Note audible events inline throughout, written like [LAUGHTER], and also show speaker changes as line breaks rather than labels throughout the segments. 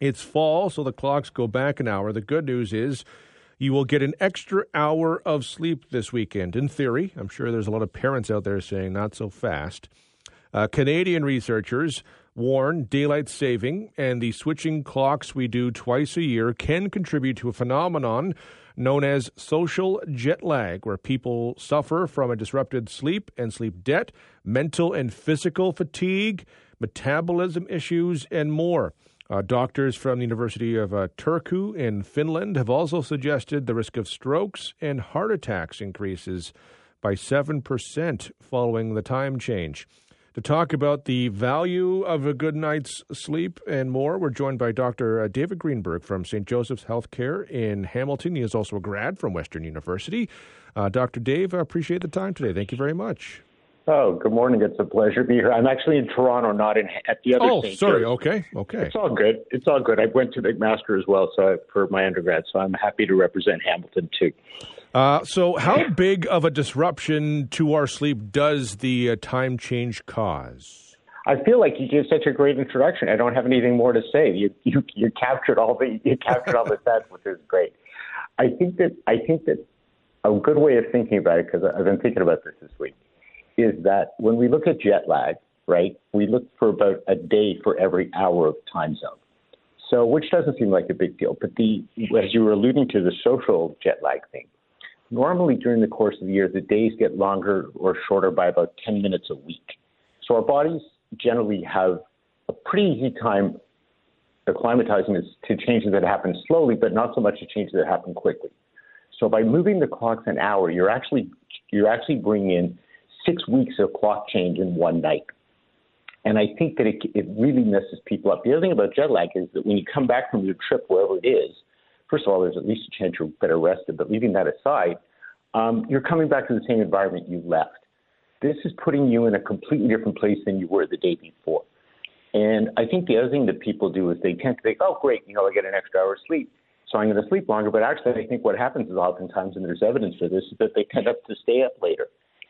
It's fall, so the clocks go back an hour. The good news is you will get an extra hour of sleep this weekend. In theory, I'm sure there's a lot of parents out there saying not so fast. Uh, Canadian researchers warn daylight saving and the switching clocks we do twice a year can contribute to a phenomenon known as social jet lag, where people suffer from a disrupted sleep and sleep debt, mental and physical fatigue, metabolism issues, and more. Uh, doctors from the University of uh, Turku in Finland have also suggested the risk of strokes and heart attacks increases by 7% following the time change. To talk about the value of a good night's sleep and more, we're joined by Dr. Uh, David Greenberg from St. Joseph's Healthcare in Hamilton. He is also a grad from Western University. Uh, Dr. Dave, I appreciate the time today. Thank you very much.
Oh, good morning. It's a pleasure to be here. I'm actually in Toronto, not in at the other.
Oh,
St.
sorry.
Joe's.
Okay, okay.
It's all good. It's all good. I went to McMaster as well, so I, for my undergrad, so I'm happy to represent Hamilton too.
Uh, so, how big of a disruption to our sleep does the uh, time change cause?
I feel like you gave such a great introduction. I don't have anything more to say. You you, you captured all the you captured all the [LAUGHS] stats, which is great. I think that I think that a good way of thinking about it, because I've been thinking about this this week, is that when we look at jet lag, right, we look for about a day for every hour of time zone. So, which doesn't seem like a big deal. But the, as you were alluding to, the social jet lag thing, normally during the course of the year, the days get longer or shorter by about 10 minutes a week. So, our bodies generally have a pretty easy time acclimatizing to changes that happen slowly, but not so much to changes that happen quickly. So, by moving the clocks an hour, you're actually you're actually bringing in six weeks of clock change in one night. And I think that it, it really messes people up. The other thing about jet lag is that when you come back from your trip, wherever it is, first of all, there's at least a chance you're better rested. But leaving that aside, um, you're coming back to the same environment you left. This is putting you in a completely different place than you were the day before. And I think the other thing that people do is they tend to think, oh, great, you know, I get an extra hour of sleep, so I'm going to sleep longer. But actually, I think what happens is oftentimes, and there's evidence for this, is that they tend up to stay up later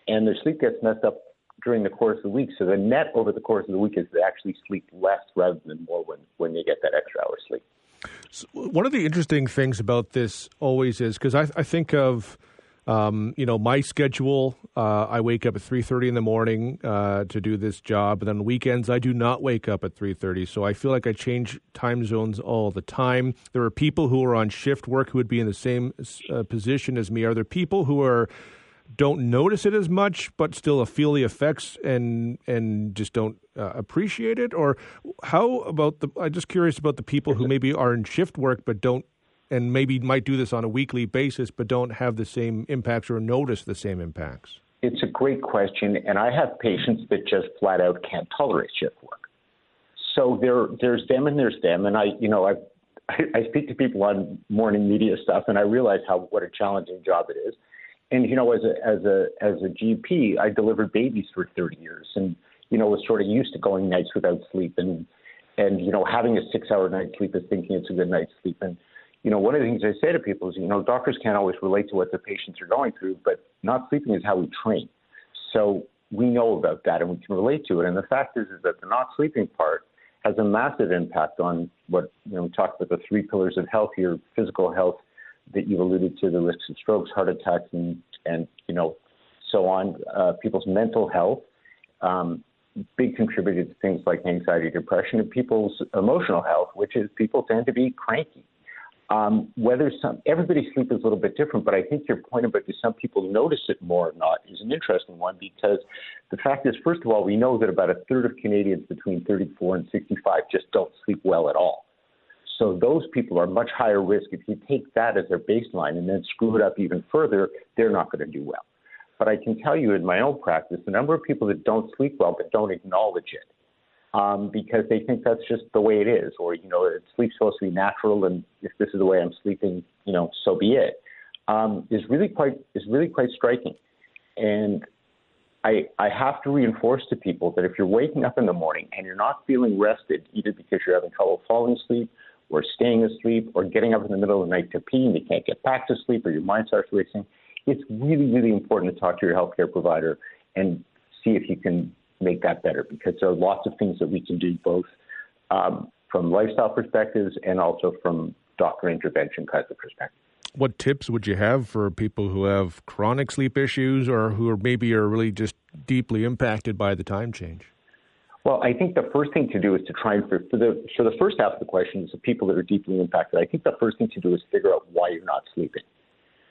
and their sleep gets messed up during the course of the week. So the net over the course of the week is they actually sleep less rather than more when, when you get that extra hour sleep.
So one of the interesting things about this always is because I, I, think of um, you know my schedule. Uh, I wake up at three thirty in the morning uh, to do this job, and then weekends I do not wake up at three thirty. So I feel like I change time zones all the time. There are people who are on shift work who would be in the same uh, position as me. Are there people who are don't notice it as much, but still feel the effects and and just don't uh, appreciate it? Or how about the? I'm just curious about the people who maybe are in shift work but don't, and maybe might do this on a weekly basis but don't have the same impacts or notice the same impacts.
It's a great question, and I have patients that just flat out can't tolerate shift work. So there, there's them and there's them, and I, you know, I, I speak to people on morning media stuff, and I realize how what a challenging job it is and you know, as a as a as a GP, I delivered babies for 30 years, and you know, was sort of used to going nights without sleep, and and you know, having a six-hour night sleep is thinking it's a good night's sleep. And you know, one of the things I say to people is, you know, doctors can't always relate to what the patients are going through, but not sleeping is how we train. So we know about that and we can relate to it. And the fact is, is that the not sleeping part has a massive impact on what you know. We talked about the three pillars of health here: physical health, that you alluded to, the risks of strokes, heart attacks, and, and you know, so on, uh, people's mental health, um, big contributor to things like anxiety, depression, and people's emotional health, which is people tend to be cranky. Um, whether some everybody's sleep is a little bit different, but I think your point about do some people notice it more or not is an interesting one because the fact is, first of all, we know that about a third of Canadians between 34 and 65 just don't sleep well at all. So those people are much higher risk. If you take that as their baseline and then screw it up even further, they're not going to do well. But I can tell you in my own practice, the number of people that don't sleep well but don't acknowledge it um, because they think that's just the way it is, or you know, sleep's supposed to be natural, and if this is the way I'm sleeping, you know, so be it. Um, is really quite is really quite striking, and I, I have to reinforce to people that if you're waking up in the morning and you're not feeling rested, either because you're having trouble falling asleep or staying asleep or getting up in the middle of the night to pee and you can't get back to sleep or your mind starts racing, it's really, really important to talk to your healthcare provider and see if you can make that better because there are lots of things that we can do both um, from lifestyle perspectives and also from doctor intervention kinds of perspectives.
What tips would you have for people who have chronic sleep issues or who are maybe are really just deeply impacted by the time change?
Well, I think the first thing to do is to try and for, the for the first half of the question is the people that are deeply impacted. I think the first thing to do is figure out why you're not sleeping.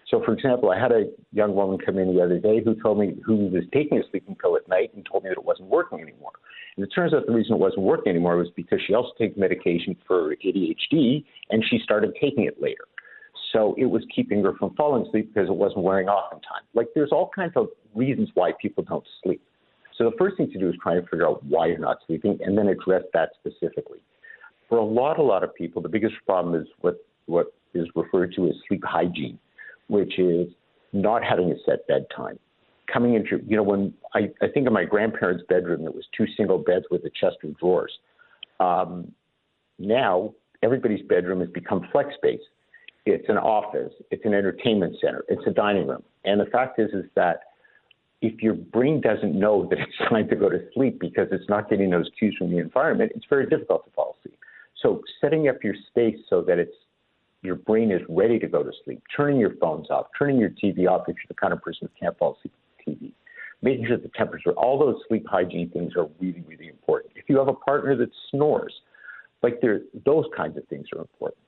So, for example, I had a young woman come in the other day who told me who was taking a sleeping pill at night and told me that it wasn't working anymore. And it turns out the reason it wasn't working anymore was because she also takes medication for ADHD and she started taking it later. So it was keeping her from falling asleep because it wasn't wearing off in time. Like there's all kinds of reasons why people don't sleep. So the first thing to do is try and figure out why you're not sleeping and then address that specifically. For a lot, a lot of people, the biggest problem is what, what is referred to as sleep hygiene which is not having a set bedtime. Coming into, you know, when I, I think of my grandparents' bedroom, it was two single beds with a chest of drawers. Um, now, everybody's bedroom has become flex space. It's an office, it's an entertainment center, it's a dining room. And the fact is, is that if your brain doesn't know that it's [LAUGHS] time to go to sleep because it's not getting those cues from the environment, it's very difficult to fall asleep. So setting up your space so that it's your brain is ready to go to sleep, turning your phones off, turning your TV off if you're the kind of person who can't fall asleep with TV, making sure the temperature, all those sleep hygiene things are really, really important. If you have a partner that snores, like there, those kinds of things are important.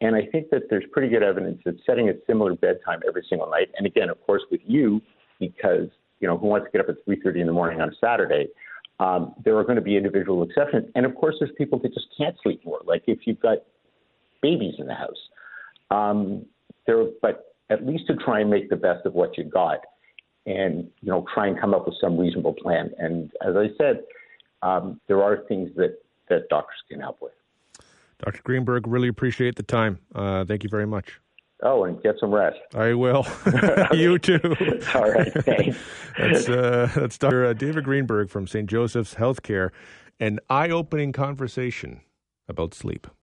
And I think that there's pretty good evidence that setting a similar bedtime every single night, and again, of course, with you, because you know who wants to get up at 3:30 in the morning on a Saturday, um, there are going to be individual exceptions. And of course, there's people that just can't sleep more. Like if you've got babies in the house, um, there, but at least to try and make the best of what you got, and you know, try and come up with some reasonable plan. And as I said, um, there are things that that doctors can help with.
Dr. Greenberg, really appreciate the time. Uh, thank you very much.
Oh, and get some rest.
I will. [LAUGHS] [LAUGHS] you too.
All right, thanks. [LAUGHS]
that's, uh, that's Dr. Uh, David Greenberg from St. Joseph's Healthcare. An eye opening conversation about sleep.